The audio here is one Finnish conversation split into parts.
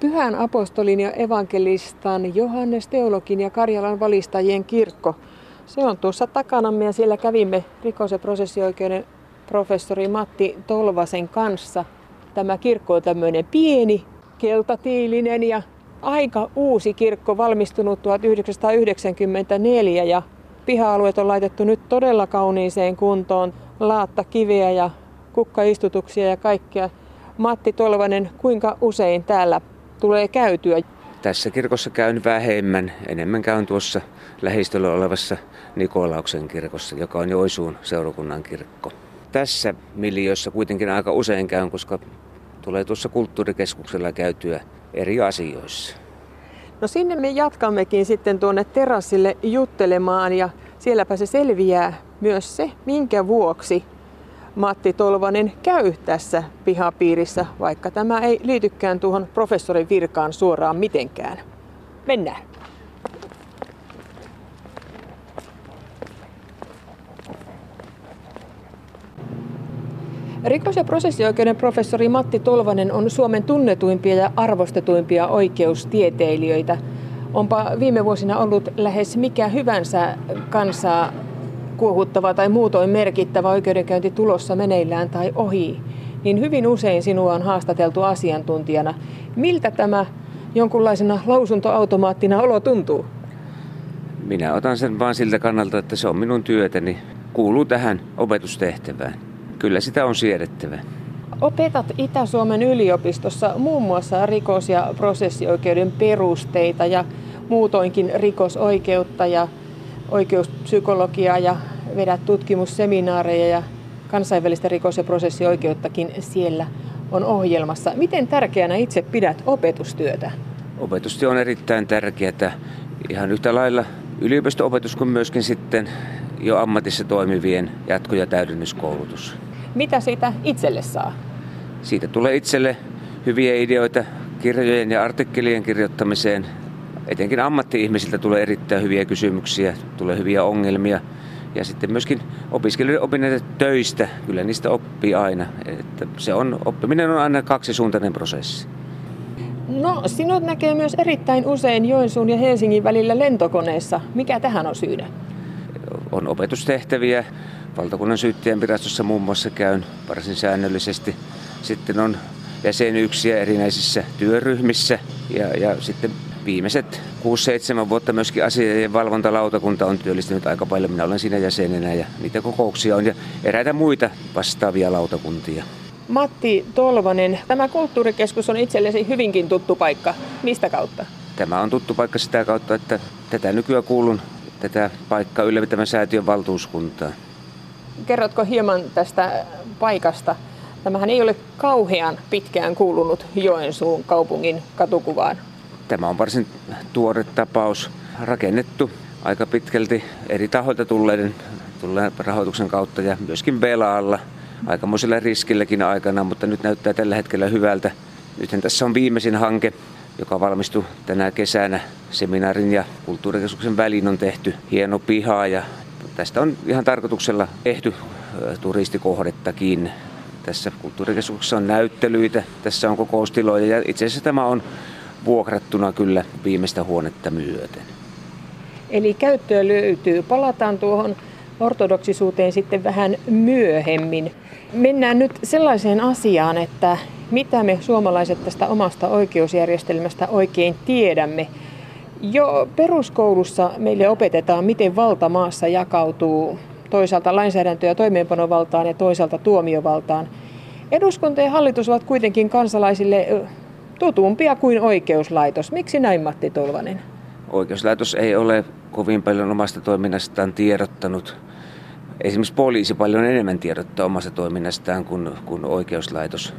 Pyhän apostolin ja evankelistan Johannes Teologin ja Karjalan valistajien kirkko. Se on tuossa takana ja siellä kävimme rikos- ja prosessioikeuden professori Matti Tolvasen kanssa. Tämä kirkko on tämmöinen pieni, keltatiilinen ja aika uusi kirkko, valmistunut 1994 ja piha-alueet on laitettu nyt todella kauniiseen kuntoon. Laatta, kiveä ja kukkaistutuksia ja kaikkea. Matti Tolvanen, kuinka usein täällä tulee käytyä? Tässä kirkossa käyn vähemmän. Enemmän käyn tuossa lähistöllä olevassa Nikolauksen kirkossa, joka on Joisuun seurakunnan kirkko. Tässä miljöössä kuitenkin aika usein käyn, koska tulee tuossa kulttuurikeskuksella käytyä eri asioissa. No sinne me jatkammekin sitten tuonne terassille juttelemaan ja sielläpä se selviää myös se, minkä vuoksi Matti Tolvanen käy tässä pihapiirissä, vaikka tämä ei liitykään tuohon professorin virkaan suoraan mitenkään. Mennään. Rikos- ja prosessioikeuden professori Matti Tolvanen on Suomen tunnetuimpia ja arvostetuimpia oikeustieteilijöitä. Onpa viime vuosina ollut lähes mikä hyvänsä kansaa kuohuttava tai muutoin merkittävä oikeudenkäynti tulossa meneillään tai ohi, niin hyvin usein sinua on haastateltu asiantuntijana. Miltä tämä jonkunlaisena lausuntoautomaattina olo tuntuu? Minä otan sen vain siltä kannalta, että se on minun työtäni, kuuluu tähän opetustehtävään. Kyllä sitä on siedettävä. Opetat Itä-Suomen yliopistossa muun muassa rikos- ja prosessioikeuden perusteita ja muutoinkin rikosoikeutta ja oikeuspsykologiaa ja vedät tutkimusseminaareja ja kansainvälistä rikos- ja prosessioikeuttakin siellä on ohjelmassa. Miten tärkeänä itse pidät opetustyötä? Opetustyö on erittäin tärkeää ihan yhtä lailla yliopisto-opetus kuin myöskin sitten jo ammatissa toimivien jatko- ja täydennyskoulutus. Mitä siitä itselle saa? Siitä tulee itselle hyviä ideoita kirjojen ja artikkelien kirjoittamiseen. Etenkin ammatti-ihmisiltä tulee erittäin hyviä kysymyksiä, tulee hyviä ongelmia. Ja sitten myöskin opiskelijoiden oppineet töistä, kyllä niistä oppii aina. Että se on, oppiminen on aina kaksisuuntainen prosessi. No, sinut näkee myös erittäin usein Joensuun ja Helsingin välillä lentokoneessa. Mikä tähän on syynä? On opetustehtäviä. Valtakunnan syyttäjän virastossa muun muassa käyn varsin säännöllisesti. Sitten on jäsenyyksiä erinäisissä työryhmissä ja, ja sitten viimeiset 6-7 vuotta myöskin asioiden valvontalautakunta on työllistynyt aika paljon. Minä olen siinä jäsenenä ja niitä kokouksia on ja eräitä muita vastaavia lautakuntia. Matti Tolvanen, tämä kulttuurikeskus on itsellesi hyvinkin tuttu paikka. Mistä kautta? Tämä on tuttu paikka sitä kautta, että tätä nykyään kuulun tätä paikkaa ylläpitävän säätiön valtuuskuntaa. Kerrotko hieman tästä paikasta? Tämähän ei ole kauhean pitkään kuulunut Joensuun kaupungin katukuvaan. Tämä on varsin tuore tapaus, rakennettu aika pitkälti eri tahoilta tulleiden, tulleen rahoituksen kautta ja myöskin velalla. Aikamoisella riskilläkin aikana, mutta nyt näyttää tällä hetkellä hyvältä. Nythän tässä on viimeisin hanke, joka valmistui tänä kesänä. Seminaarin ja kulttuurikeskuksen väliin on tehty hieno piha ja tästä on ihan tarkoituksella ehty turistikohdettakin. Tässä kulttuurikeskuksessa on näyttelyitä, tässä on kokoustiloja ja itse asiassa tämä on vuokrattuna kyllä viimeistä huonetta myöten. Eli käyttöä löytyy. Palataan tuohon ortodoksisuuteen sitten vähän myöhemmin. Mennään nyt sellaiseen asiaan, että mitä me suomalaiset tästä omasta oikeusjärjestelmästä oikein tiedämme. Jo peruskoulussa meille opetetaan, miten valta maassa jakautuu toisaalta lainsäädäntö- ja toimeenpanovaltaan ja toisaalta tuomiovaltaan. Eduskunta ja hallitus ovat kuitenkin kansalaisille tutumpia kuin oikeuslaitos. Miksi näin Matti Tolvanen? Oikeuslaitos ei ole kovin paljon omasta toiminnastaan tiedottanut. Esimerkiksi poliisi paljon enemmän tiedottaa omasta toiminnastaan kuin, kuin oikeuslaitos.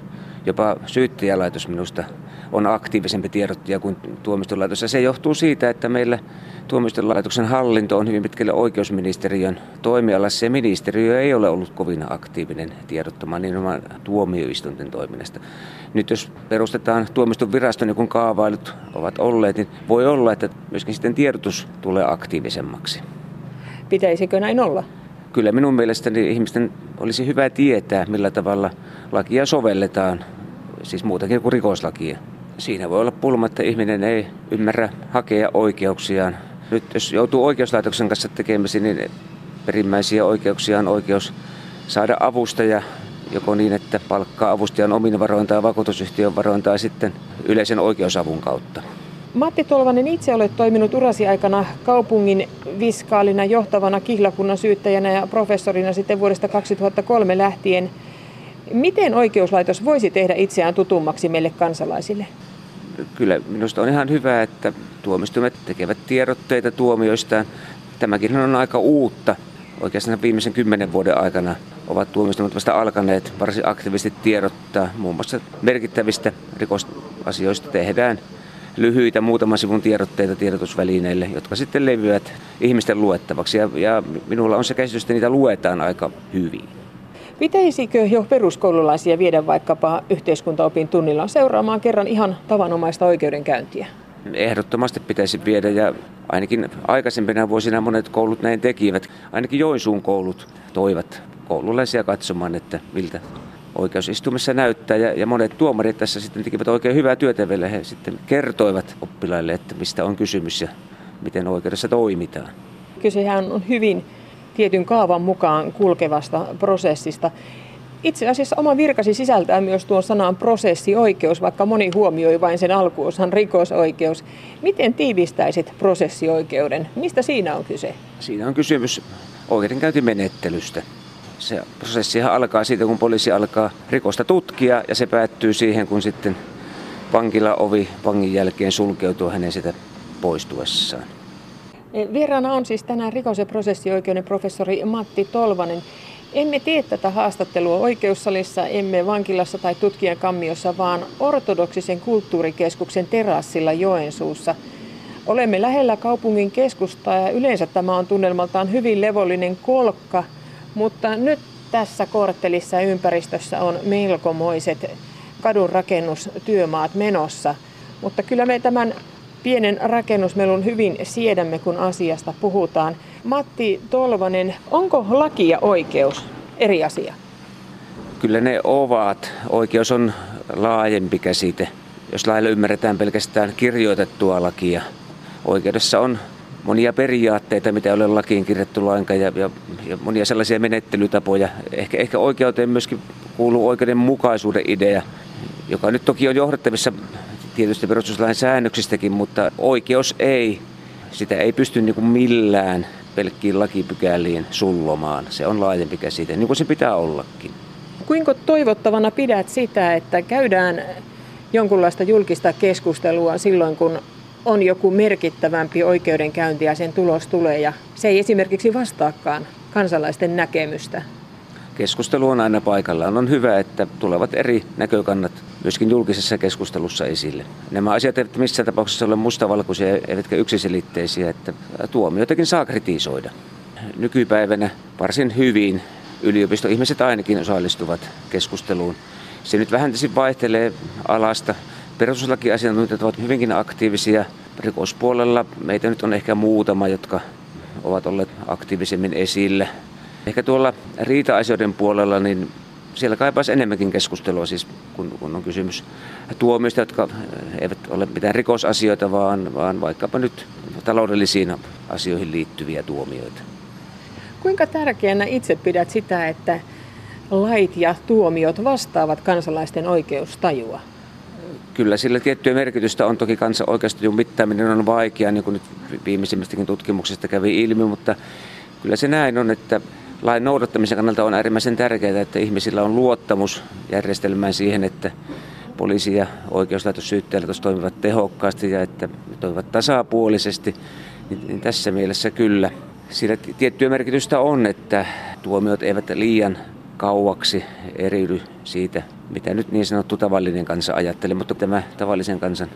Jopa syyttäjälaitos minusta on aktiivisempi tiedottaja kuin tuomistolaitos. Ja se johtuu siitä, että meillä tuomistolaitoksen hallinto on hyvin pitkälle oikeusministeriön toimialassa ja ministeriö ei ole ollut kovin aktiivinen tiedottamaan nimenomaan tuomioistuinten toiminnasta. Nyt jos perustetaan tuomiston virasto, niin kun kaavailut ovat olleet, niin voi olla, että myöskin sitten tiedotus tulee aktiivisemmaksi. Pitäisikö näin olla? Kyllä minun mielestäni ihmisten olisi hyvä tietää, millä tavalla lakia sovelletaan, siis muutakin kuin rikoslakia. Siinä voi olla pulma, että ihminen ei ymmärrä hakea oikeuksiaan. Nyt jos joutuu oikeuslaitoksen kanssa tekemisiin, niin perimmäisiä oikeuksia on oikeus saada avustaja joko niin, että palkkaa avustajan omin varoin tai vakuutusyhtiön varoin tai sitten yleisen oikeusavun kautta. Matti Tolvanen, itse olet toiminut urasi aikana kaupungin viskaalina, johtavana kihlakunnan syyttäjänä ja professorina sitten vuodesta 2003 lähtien. Miten oikeuslaitos voisi tehdä itseään tutummaksi meille kansalaisille? Kyllä minusta on ihan hyvä, että tuomistumet tekevät tiedotteita tuomioistaan. Tämäkin on aika uutta. Oikeastaan viimeisen kymmenen vuoden aikana ovat tuomistumet vasta alkaneet varsin aktiivisesti tiedottaa. Muun muassa merkittävistä rikosasioista tehdään lyhyitä muutaman sivun tiedotteita tiedotusvälineille, jotka sitten levyvät ihmisten luettavaksi. Ja, ja minulla on se käsitys, että niitä luetaan aika hyvin. Pitäisikö jo peruskoululaisia viedä vaikkapa yhteiskuntaopin tunnilla seuraamaan kerran ihan tavanomaista oikeudenkäyntiä? Ehdottomasti pitäisi viedä ja ainakin aikaisempina vuosina monet koulut näin tekivät. Ainakin Joensuun koulut toivat koululaisia katsomaan, että miltä oikeusistumissa näyttää. Ja, ja monet tuomarit tässä sitten tekivät oikein hyvää työtä vielä. He sitten kertoivat oppilaille, että mistä on kysymys ja miten oikeudessa toimitaan. Kysehän on hyvin tietyn kaavan mukaan kulkevasta prosessista. Itse asiassa oma virkasi sisältää myös tuon sanan prosessioikeus, vaikka moni huomioi vain sen alkuosan rikosoikeus. Miten tiivistäisit prosessioikeuden? Mistä siinä on kyse? Siinä on kysymys oikeudenkäyntimenettelystä. Se prosessihan alkaa siitä, kun poliisi alkaa rikosta tutkia ja se päättyy siihen, kun sitten vankila ovi vangin jälkeen sulkeutuu hänen sitä poistuessaan. Vieraana on siis tänään rikos- ja prosessioikeuden professori Matti Tolvanen. Emme tee tätä haastattelua oikeussalissa, emme vankilassa tai tutkijan kammiossa, vaan ortodoksisen kulttuurikeskuksen terassilla Joensuussa. Olemme lähellä kaupungin keskustaa ja yleensä tämä on tunnelmaltaan hyvin levollinen kolkka, mutta nyt tässä korttelissa ja ympäristössä on melkomoiset kadun rakennustyömaat menossa. Mutta kyllä me tämän pienen rakennusmelun hyvin siedämme, kun asiasta puhutaan. Matti Tolvanen, onko laki ja oikeus eri asia? Kyllä ne ovat. Oikeus on laajempi käsite. Jos lailla ymmärretään pelkästään kirjoitettua lakia, oikeudessa on monia periaatteita, mitä ei ole lakiin kirjattu lainkaan, ja, ja, ja monia sellaisia menettelytapoja. Ehkä, ehkä oikeuteen myöskin kuuluu oikeudenmukaisuuden idea, joka nyt toki on johdettavissa tietysti perustuslain säännöksistäkin, mutta oikeus ei, sitä ei pysty niin kuin millään pelkkiin lakipykäliin sullomaan. Se on laajempi käsite, niin kuin se pitää ollakin. Kuinka toivottavana pidät sitä, että käydään jonkunlaista julkista keskustelua silloin, kun on joku merkittävämpi oikeudenkäynti ja sen tulos tulee ja se ei esimerkiksi vastaakaan kansalaisten näkemystä? Keskustelu on aina paikallaan. On hyvä, että tulevat eri näkökannat myöskin julkisessa keskustelussa esille. Nämä asiat eivät missään tapauksessa ole mustavalkoisia eivätkä yksiselitteisiä, että tuomioitakin saa kritisoida. Nykypäivänä varsin hyvin yliopistoihmiset ainakin osallistuvat keskusteluun. Se nyt vähän vaihtelee alasta. Perustuslakiasiantuntijat ovat hyvinkin aktiivisia. Rikospuolella meitä nyt on ehkä muutama, jotka ovat olleet aktiivisemmin esillä. Ehkä tuolla riita-asioiden puolella, niin siellä kaipaisi enemmänkin keskustelua, siis kun, kun on kysymys tuomioista, jotka eivät ole mitään rikosasioita, vaan, vaan vaikkapa nyt taloudellisiin asioihin liittyviä tuomioita. Kuinka tärkeänä itse pidät sitä, että lait ja tuomiot vastaavat kansalaisten oikeustajua? Kyllä sillä tiettyä merkitystä on. Toki kansan oikeustajun mittaaminen on vaikeaa, niin kuin nyt viimeisimmästäkin tutkimuksesta kävi ilmi, mutta kyllä se näin on, että lain noudattamisen kannalta on äärimmäisen tärkeää, että ihmisillä on luottamus järjestelmään siihen, että poliisi ja oikeuslaitos syyttäjälaitos toimivat tehokkaasti ja että toimivat tasapuolisesti. Niin, niin tässä mielessä kyllä. Sillä tiettyä merkitystä on, että tuomiot eivät liian kauaksi eriydy siitä, mitä nyt niin sanottu tavallinen kansa ajattelee, mutta tämä tavallisen kansan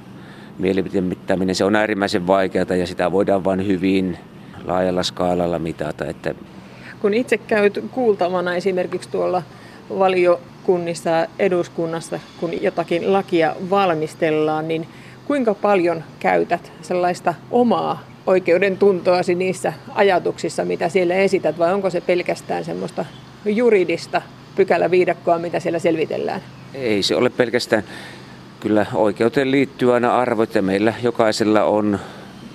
mielipiteen mittaaminen, se on äärimmäisen vaikeaa ja sitä voidaan vain hyvin laajalla skaalalla mitata, että kun itse käyt kuultavana esimerkiksi tuolla valiokunnissa eduskunnassa, kun jotakin lakia valmistellaan, niin kuinka paljon käytät sellaista omaa oikeuden tuntoasi niissä ajatuksissa, mitä siellä esität, vai onko se pelkästään semmoista juridista pykäläviidakkoa, mitä siellä selvitellään? Ei se ole pelkästään Kyllä oikeuteen liittyy aina arvot ja meillä jokaisella on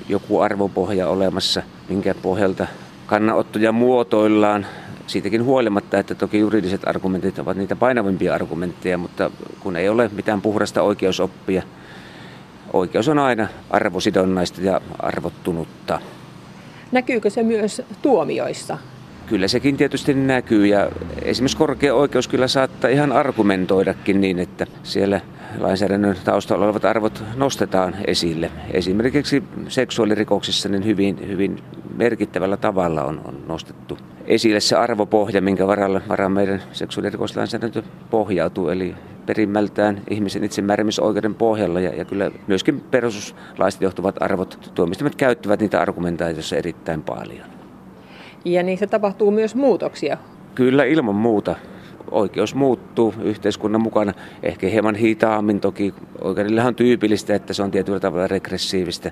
joku arvopohja olemassa, minkä pohjalta kannanottoja muotoillaan. Siitäkin huolimatta, että toki juridiset argumentit ovat niitä painavimpia argumentteja, mutta kun ei ole mitään puhdasta oikeusoppia, oikeus on aina arvosidonnaista ja arvottunutta. Näkyykö se myös tuomioissa? Kyllä sekin tietysti näkyy ja esimerkiksi korkea oikeus kyllä saattaa ihan argumentoidakin niin, että siellä lainsäädännön taustalla olevat arvot nostetaan esille. Esimerkiksi seksuaalirikoksissa niin hyvin, hyvin merkittävällä tavalla on, on nostettu esille se arvopohja, minkä varalla, varaan meidän seksuaalirikoslainsäädäntö pohjautuu, eli perimmältään ihmisen itsemääräämisoikeuden pohjalla ja, ja kyllä myöskin perustuslaista johtuvat arvot tuomistamat käyttävät niitä argumentaatiossa erittäin paljon. Ja niissä tapahtuu myös muutoksia. Kyllä ilman muuta oikeus muuttuu yhteiskunnan mukana. Ehkä hieman hitaammin toki. Oikeudellehan on tyypillistä, että se on tietyllä tavalla regressiivistä,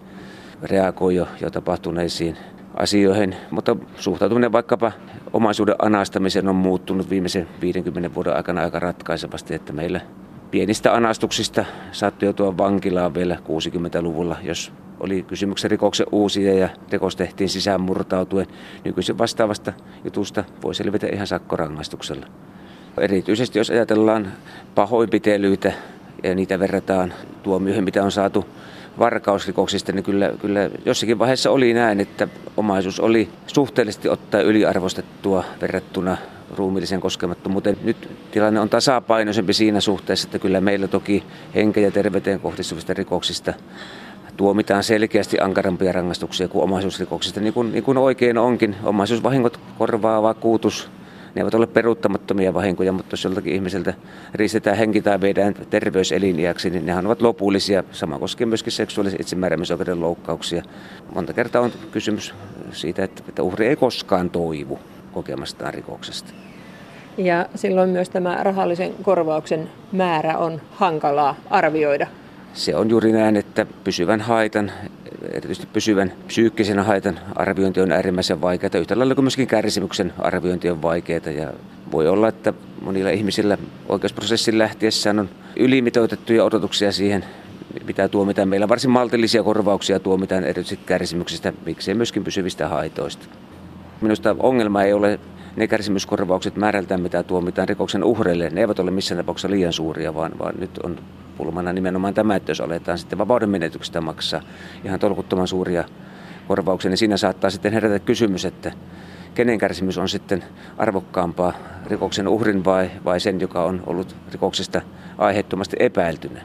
reagoi jo, jo tapahtuneisiin asioihin. Mutta suhtautuminen vaikkapa omaisuuden anastamiseen on muuttunut viimeisen 50 vuoden aikana aika ratkaisevasti, että meillä pienistä anastuksista saattoi joutua vankilaan vielä 60-luvulla, jos oli kysymyksen rikoksen uusia ja rikos tehtiin sisään murtautuen. Nykyisin vastaavasta jutusta voi selvitä ihan sakkorangaistuksella. Erityisesti jos ajatellaan pahoinpitelyitä ja niitä verrataan tuomioihin, mitä on saatu varkausrikoksista, niin kyllä, kyllä jossakin vaiheessa oli näin, että omaisuus oli suhteellisesti ottaa yliarvostettua verrattuna ruumiilliseen koskemattomuuteen. Nyt tilanne on tasapainoisempi siinä suhteessa, että kyllä meillä toki henke- ja terveyteen kohdistuvista rikoksista tuomitaan selkeästi ankarampia rangaistuksia kuin omaisuusrikoksista, niin kuin, niin kuin oikein onkin. Omaisuusvahingot korvaava kuutus ne eivät ole peruuttamattomia vahinkoja, mutta jos joltakin ihmiseltä riistetään henki tai viedään terveys eliniäksi, niin nehän ovat lopullisia. Sama koskee myöskin seksuaalisen itsemääräämisoikeuden loukkauksia. Monta kertaa on kysymys siitä, että uhri ei koskaan toivu kokemastaan rikoksesta. Ja silloin myös tämä rahallisen korvauksen määrä on hankalaa arvioida. Se on juuri näin, että pysyvän haitan erityisesti pysyvän psyykkisen haitan arviointi on äärimmäisen vaikeaa. Yhtä lailla kuin myöskin kärsimyksen arviointi on vaikeaa. Ja voi olla, että monilla ihmisillä oikeusprosessin lähtiessään on ylimitoitettuja odotuksia siihen, mitä tuomitaan. Meillä varsin maltillisia korvauksia tuomitaan erityisesti kärsimyksistä, miksei myöskin pysyvistä haitoista. Minusta ongelma ei ole ne kärsimyskorvaukset määrältään, mitä tuomitaan rikoksen uhreille. Ne eivät ole missään tapauksessa liian suuria, vaan, vaan nyt on pulmana nimenomaan tämä, että jos aletaan sitten vapauden menetyksestä maksaa ihan tolkuttoman suuria korvauksia, niin siinä saattaa sitten herätä kysymys, että kenen kärsimys on sitten arvokkaampaa, rikoksen uhrin vai, vai sen, joka on ollut rikoksesta aiheettomasti epäiltynä.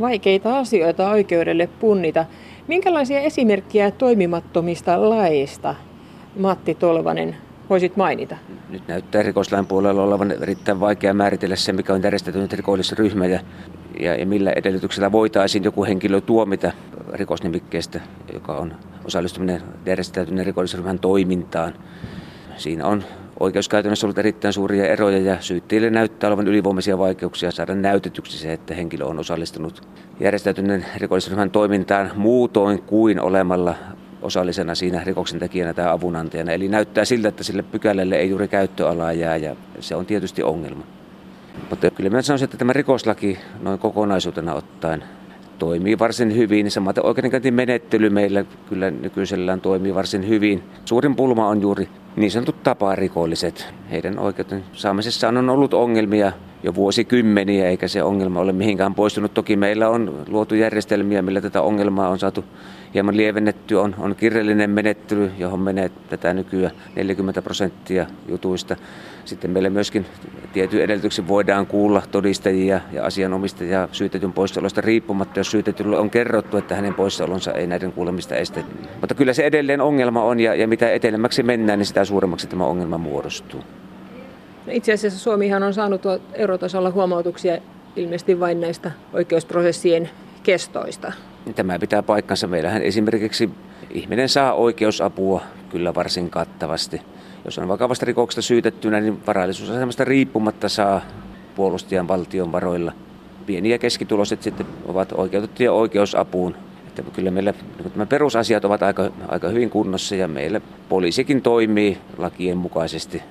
Vaikeita asioita oikeudelle punnita. Minkälaisia esimerkkejä toimimattomista laeista Matti Tolvanen voisit mainita? Nyt näyttää rikoslain puolella olevan erittäin vaikea määritellä se, mikä on järjestäytynyt rikollisryhmä ja, ja, ja millä edellytyksellä voitaisiin joku henkilö tuomita rikosnimikkeestä, joka on osallistuminen järjestäytyneen rikollisryhmän toimintaan. Siinä on oikeuskäytännössä ollut erittäin suuria eroja ja syyttäjille näyttää olevan ylivoimaisia vaikeuksia saada näytetyksi se, että henkilö on osallistunut järjestäytyneen rikollisryhmän toimintaan muutoin kuin olemalla osallisena siinä rikoksen tekijänä tai avunantajana. Eli näyttää siltä, että sille pykälälle ei juuri käyttöalaa jää ja se on tietysti ongelma. Mutta kyllä minä sanoisin, että tämä rikoslaki noin kokonaisuutena ottaen toimii varsin hyvin. Samaten oikeudenkäyntimenettely meillä kyllä nykyisellään toimii varsin hyvin. Suurin pulma on juuri niin sanotut taparikolliset. Heidän oikeuden saamisessaan on ollut ongelmia jo vuosikymmeniä, eikä se ongelma ole mihinkään poistunut. Toki meillä on luotu järjestelmiä, millä tätä ongelmaa on saatu hieman lievennetty. On, on kirjallinen menettely, johon menee tätä nykyään 40 prosenttia jutuista. Sitten meillä myöskin tietyin edellytyksin voidaan kuulla todistajia ja asianomistajia syytetyn poissaolosta riippumatta, jos syytetylle on kerrottu, että hänen poissaolonsa ei näiden kuulemista este. Mutta kyllä se edelleen ongelma on ja, ja mitä etelämmäksi mennään, niin sitä suuremmaksi tämä ongelma muodostuu. Itse asiassa Suomihan on saanut eurotasolla huomautuksia ilmeisesti vain näistä oikeusprosessien kestoista. Tämä pitää paikkansa. Meillähän esimerkiksi ihminen saa oikeusapua kyllä varsin kattavasti. Jos on vakavasta rikoksesta syytettynä, niin varallisuusasemasta riippumatta saa puolustajan valtion varoilla. Pieni- ja sitten ovat oikeutettuja oikeusapuun. Että kyllä meillä niin nämä perusasiat ovat aika, aika hyvin kunnossa ja meillä poliisikin toimii lakien mukaisesti.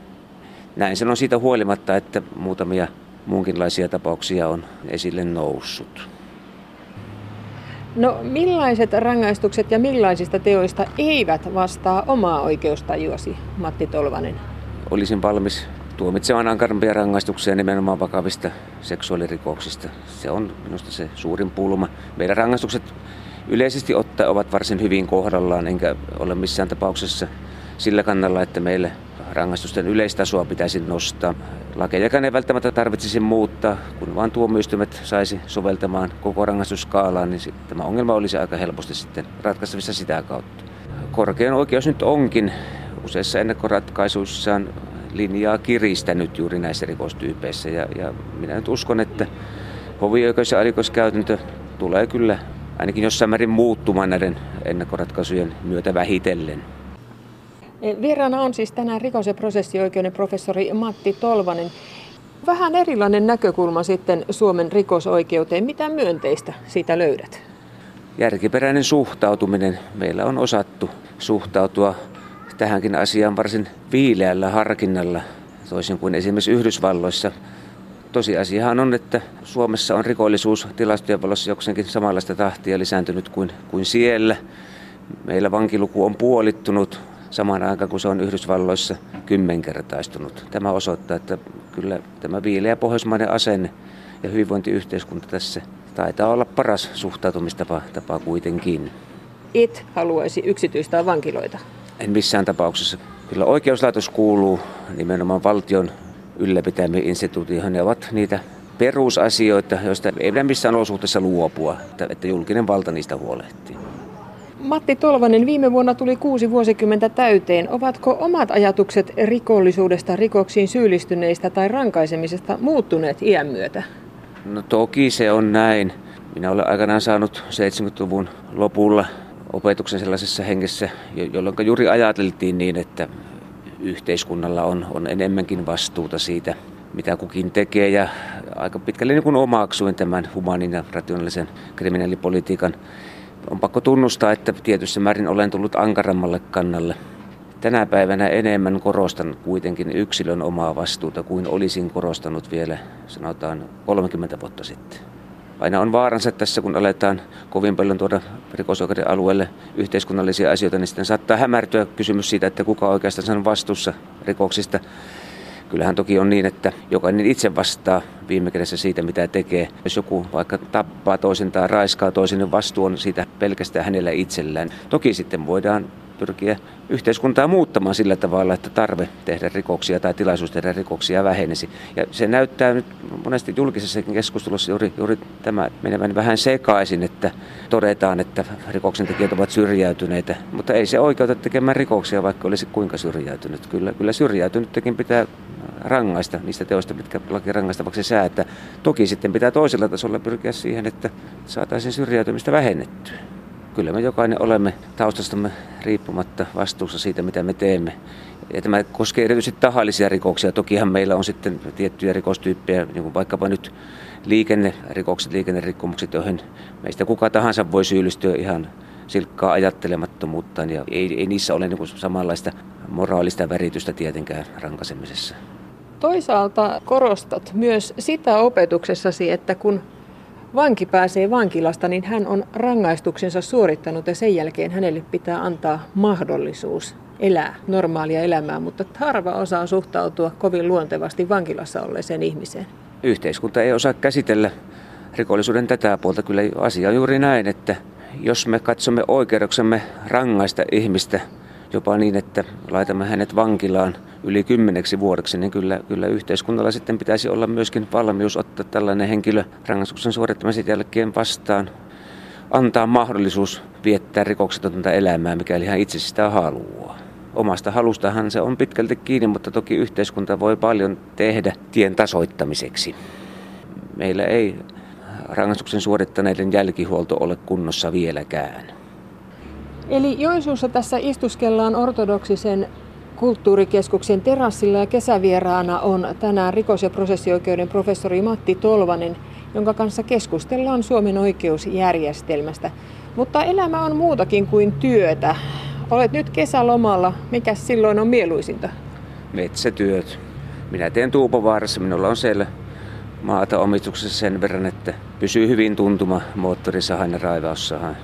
Näin on siitä huolimatta, että muutamia muunkinlaisia tapauksia on esille noussut. No millaiset rangaistukset ja millaisista teoista eivät vastaa omaa oikeustajuasi, Matti Tolvanen? Olisin valmis tuomitsemaan ankarampia rangaistuksia nimenomaan vakavista seksuaalirikoksista. Se on minusta se suurin pulma. Meidän rangaistukset yleisesti ottaen ovat varsin hyvin kohdallaan, enkä ole missään tapauksessa sillä kannalla, että meille rangaistusten yleistasoa pitäisi nostaa. Lakejakaan ei välttämättä tarvitsisi muuttaa, kun vain tuomioistuimet saisi soveltamaan koko rangaistusskaalaa, niin tämä ongelma olisi aika helposti sitten ratkaistavissa sitä kautta. Korkein oikeus nyt onkin useissa ennakkoratkaisuissaan linjaa kiristänyt juuri näissä rikostyypeissä. Ja, ja minä nyt uskon, että hovioikeus ja alikoiskäytäntö tulee kyllä ainakin jossain määrin muuttumaan näiden ennakkoratkaisujen myötä vähitellen. Vieraana on siis tänään rikos- ja prosessioikeuden professori Matti Tolvanen. Vähän erilainen näkökulma sitten Suomen rikosoikeuteen. Mitä myönteistä siitä löydät? Järkiperäinen suhtautuminen. Meillä on osattu suhtautua tähänkin asiaan varsin viileällä harkinnalla, toisin kuin esimerkiksi Yhdysvalloissa. Tosiasiahan on, että Suomessa on rikollisuus tilastojen valossa jokseenkin samanlaista tahtia lisääntynyt kuin, kuin siellä. Meillä vankiluku on puolittunut samaan aikaan, kun se on Yhdysvalloissa kymmenkertaistunut. Tämä osoittaa, että kyllä tämä viileä pohjoismainen asenne ja hyvinvointiyhteiskunta tässä taitaa olla paras suhtautumistapa tapa kuitenkin. Et haluaisi yksityistää vankiloita? En missään tapauksessa. Kyllä oikeuslaitos kuuluu nimenomaan valtion ylläpitämiin instituutioihin. Ne ovat niitä perusasioita, joista ei pidä missään olosuhteessa luopua, että julkinen valta niistä huolehtii. Matti Tolvanen, viime vuonna tuli kuusi vuosikymmentä täyteen. Ovatko omat ajatukset rikollisuudesta, rikoksiin syyllistyneistä tai rankaisemisesta muuttuneet iän myötä? No toki se on näin. Minä olen aikanaan saanut 70-luvun lopulla opetuksen sellaisessa hengessä, jolloin juuri ajateltiin niin, että yhteiskunnalla on, on enemmänkin vastuuta siitä, mitä kukin tekee ja aika pitkälle niin kuin omaksuin tämän humanin ja rationaalisen kriminaalipolitiikan. On pakko tunnustaa, että tietyssä määrin olen tullut ankarammalle kannalle. Tänä päivänä enemmän korostan kuitenkin yksilön omaa vastuuta kuin olisin korostanut vielä sanotaan 30 vuotta sitten aina on vaaransa tässä, kun aletaan kovin paljon tuoda rikosoikeuden alueelle yhteiskunnallisia asioita, niin sitten saattaa hämärtyä kysymys siitä, että kuka oikeastaan on vastuussa rikoksista. Kyllähän toki on niin, että jokainen itse vastaa viime kädessä siitä, mitä tekee. Jos joku vaikka tappaa toisen tai raiskaa toisen, niin vastuu on siitä pelkästään hänellä itsellään. Toki sitten voidaan pyrkiä yhteiskuntaa muuttamaan sillä tavalla, että tarve tehdä rikoksia tai tilaisuus tehdä rikoksia vähenisi. Ja se näyttää nyt monesti julkisessakin keskustelussa juuri, juuri tämä menevän vähän sekaisin, että todetaan, että rikoksentekijät ovat syrjäytyneitä, mutta ei se oikeuta tekemään rikoksia, vaikka olisi kuinka syrjäytynyt. Kyllä, kyllä syrjäytynytkin pitää rangaista niistä teoista, mitkä laki rangaistavaksi säätää. Toki sitten pitää toisella tasolla pyrkiä siihen, että saataisiin syrjäytymistä vähennettyä kyllä me jokainen olemme taustastamme riippumatta vastuussa siitä, mitä me teemme. Ja tämä koskee erityisesti tahallisia rikoksia. Tokihan meillä on sitten tiettyjä rikostyyppejä, niin kuin vaikkapa nyt liikennerikokset, liikennerikkomukset, joihin meistä kuka tahansa voi syyllistyä ihan silkkaa ajattelemattomuutta. Ja ei, ei niissä ole niin samanlaista moraalista väritystä tietenkään rankasemisessa. Toisaalta korostat myös sitä opetuksessasi, että kun vanki pääsee vankilasta, niin hän on rangaistuksensa suorittanut ja sen jälkeen hänelle pitää antaa mahdollisuus elää normaalia elämää, mutta harva osaa suhtautua kovin luontevasti vankilassa olleeseen ihmiseen. Yhteiskunta ei osaa käsitellä rikollisuuden tätä puolta. Kyllä asia on juuri näin, että jos me katsomme oikeudeksemme rangaista ihmistä jopa niin, että laitamme hänet vankilaan yli kymmeneksi vuodeksi, niin kyllä, kyllä yhteiskunnalla sitten pitäisi olla myöskin valmius ottaa tällainen henkilö rangaistuksen suorittamisen jälkeen vastaan, antaa mahdollisuus viettää rikoksetonta elämää, mikäli hän itse sitä haluaa. Omasta halustahan se on pitkälti kiinni, mutta toki yhteiskunta voi paljon tehdä tien tasoittamiseksi. Meillä ei rangaistuksen suorittaneiden jälkihuolto ole kunnossa vieläkään. Eli Joensuussa tässä istuskellaan ortodoksisen kulttuurikeskuksen terassilla ja kesävieraana on tänään rikos- ja prosessioikeuden professori Matti Tolvanen, jonka kanssa keskustellaan Suomen oikeusjärjestelmästä. Mutta elämä on muutakin kuin työtä. Olet nyt kesälomalla. Mikä silloin on mieluisinta? Metsätyöt. Minä teen Tuupovaarassa. Minulla on siellä maata omistuksessa sen verran, että pysyy hyvin tuntuma moottorisahan ja raivaussahan.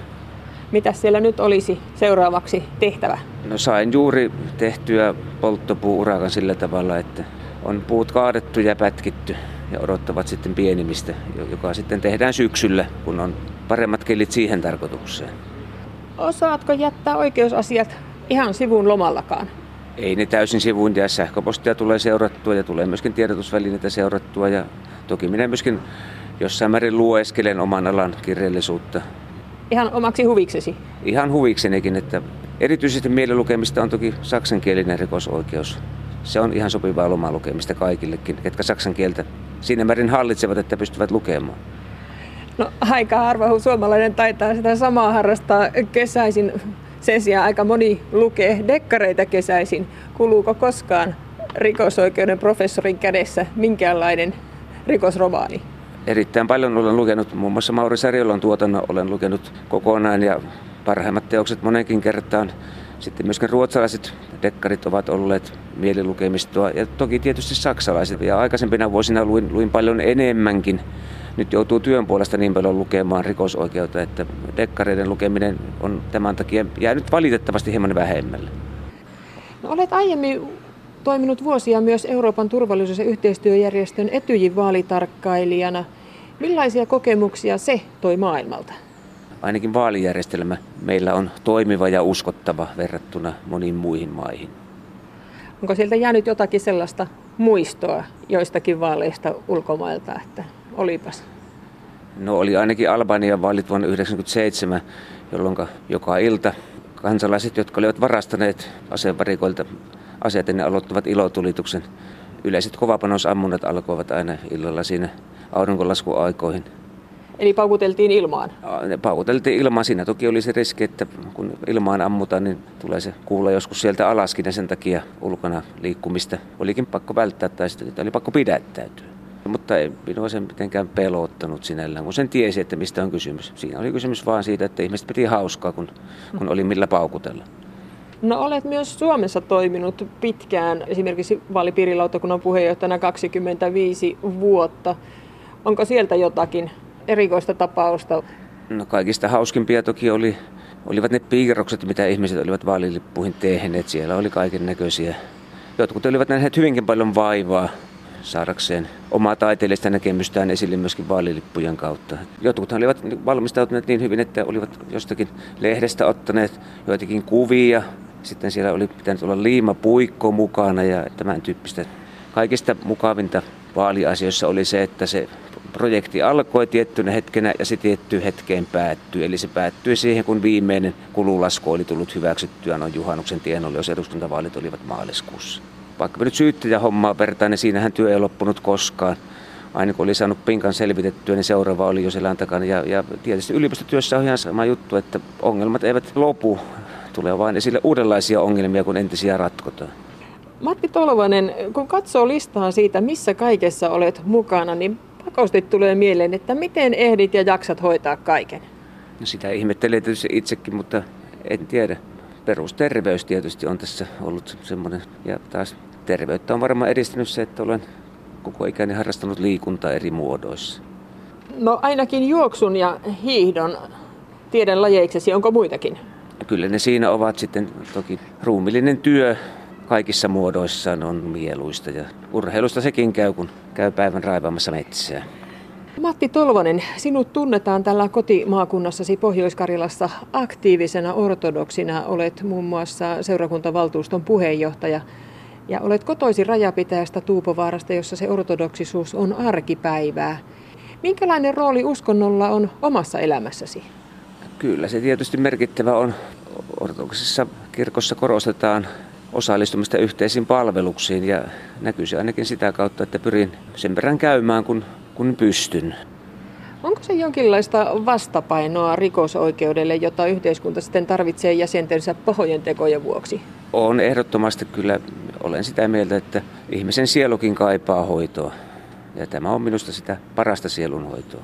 Mitä siellä nyt olisi seuraavaksi tehtävä? No sain juuri tehtyä polttopuurakan sillä tavalla, että on puut kaadettu ja pätkitty ja odottavat sitten pienimistä, joka sitten tehdään syksyllä, kun on paremmat kelit siihen tarkoitukseen. Osaatko jättää oikeusasiat ihan sivuun lomallakaan? Ei ne täysin sivuun ja sähköpostia tulee seurattua ja tulee myöskin tiedotusvälineitä seurattua ja toki minä myöskin jossain määrin lueskelen oman alan kirjallisuutta. Ihan omaksi huviksesi? Ihan huviksenikin, että erityisesti mielilukemista on toki saksankielinen rikosoikeus. Se on ihan sopivaa lomalukemista kaikillekin, ketkä saksan kieltä siinä määrin hallitsevat, että pystyvät lukemaan. No aika harva suomalainen taitaa sitä samaa harrastaa kesäisin. Sen sijaan aika moni lukee dekkareita kesäisin. Kuluuko koskaan rikosoikeuden professorin kädessä minkäänlainen rikosromaani? Erittäin paljon olen lukenut, muun muassa Mauri Sarjolon tuotannon olen lukenut kokonaan ja parhaimmat teokset monenkin kertaan. Sitten myöskin ruotsalaiset dekkarit ovat olleet mielilukemistoa ja toki tietysti saksalaiset. Ja aikaisempina vuosina luin, luin paljon enemmänkin. Nyt joutuu työn puolesta niin paljon lukemaan rikosoikeutta, että dekkareiden lukeminen on tämän takia jäänyt valitettavasti hieman vähemmälle. No, olet aiemmin toiminut vuosia myös Euroopan turvallisuus- ja yhteistyöjärjestön Etyjin vaalitarkkailijana. Millaisia kokemuksia se toi maailmalta? ainakin vaalijärjestelmä meillä on toimiva ja uskottava verrattuna moniin muihin maihin. Onko sieltä jäänyt jotakin sellaista muistoa joistakin vaaleista ulkomailta, että olipas? No oli ainakin Albanian vaalit vuonna 1997, jolloin joka ilta kansalaiset, jotka olivat varastaneet asevarikoilta aseet, ne aloittavat ilotulituksen. Yleiset kovapanosammunnat alkoivat aina illalla siinä aurinkolaskuaikoihin. Eli paukuteltiin ilmaan? Paukuteltiin ilmaan. Siinä toki oli se riski, että kun ilmaan ammutaan, niin tulee se kuulla joskus sieltä alaskin ja sen takia ulkona liikkumista olikin pakko välttää tai sitten oli pakko pidättäytyä. Mutta ei minua sen mitenkään pelottanut sinällään, kun sen tiesi, että mistä on kysymys. Siinä oli kysymys vaan siitä, että ihmiset piti hauskaa, kun, kun oli millä paukutella. No olet myös Suomessa toiminut pitkään, esimerkiksi vaalipiirilautakunnan puheenjohtajana 25 vuotta. Onko sieltä jotakin erikoista tapausta? No kaikista hauskimpia toki oli, olivat ne piirrokset, mitä ihmiset olivat vaalilippuihin tehneet. Siellä oli kaiken näköisiä. Jotkut olivat nähneet hyvinkin paljon vaivaa saadakseen omaa taiteellista näkemystään esille myöskin vaalilippujen kautta. Jotkut olivat valmistautuneet niin hyvin, että olivat jostakin lehdestä ottaneet joitakin kuvia. Sitten siellä oli pitänyt olla liimapuikko mukana ja tämän tyyppistä. Kaikista mukavinta vaaliasioissa oli se, että se projekti alkoi tiettynä hetkenä ja se tiettyyn hetkeen päättyi. Eli se päättyi siihen, kun viimeinen kululasku oli tullut hyväksyttyä noin juhannuksen tienolle, jos eduskuntavaalit olivat maaliskuussa. Vaikka nyt syyttäjä hommaa vertaan, niin siinähän työ ei loppunut koskaan. Aina kun oli saanut pinkan selvitettyä, niin seuraava oli jo selän takana. Ja, ja tietysti yliopistotyössä on ihan sama juttu, että ongelmat eivät lopu. Tulee vain esille uudenlaisia ongelmia, kun entisiä ratkotaan. Matti Tolvanen, kun katsoo listaa siitä, missä kaikessa olet mukana, niin pakosti tulee mieleen, että miten ehdit ja jaksat hoitaa kaiken? No sitä ihmettelee tietysti itsekin, mutta en tiedä. Perusterveys tietysti on tässä ollut semmoinen. Ja taas terveyttä on varmaan edistänyt se, että olen koko ikäni harrastanut liikuntaa eri muodoissa. No ainakin juoksun ja hiihdon tiedän lajeiksesi, onko muitakin? Kyllä ne siinä ovat sitten toki ruumillinen työ kaikissa muodoissaan on mieluista ja urheilusta sekin käy, kun käy päivän raivaamassa metsää. Matti Tolvonen, sinut tunnetaan tällä kotimaakunnassasi Pohjois-Karjalassa aktiivisena ortodoksina. Olet muun muassa seurakuntavaltuuston puheenjohtaja ja olet kotoisin rajapitäjästä Tuupovaarasta, jossa se ortodoksisuus on arkipäivää. Minkälainen rooli uskonnolla on omassa elämässäsi? Kyllä se tietysti merkittävä on. Ortodoksissa kirkossa korostetaan osallistumista yhteisiin palveluksiin ja näkyy se ainakin sitä kautta, että pyrin sen perään käymään, kun, kun pystyn. Onko se jonkinlaista vastapainoa rikosoikeudelle, jota yhteiskunta sitten tarvitsee jäsentensä pahojen tekojen vuoksi? On ehdottomasti kyllä. Olen sitä mieltä, että ihmisen sielukin kaipaa hoitoa. Ja tämä on minusta sitä parasta sielunhoitoa.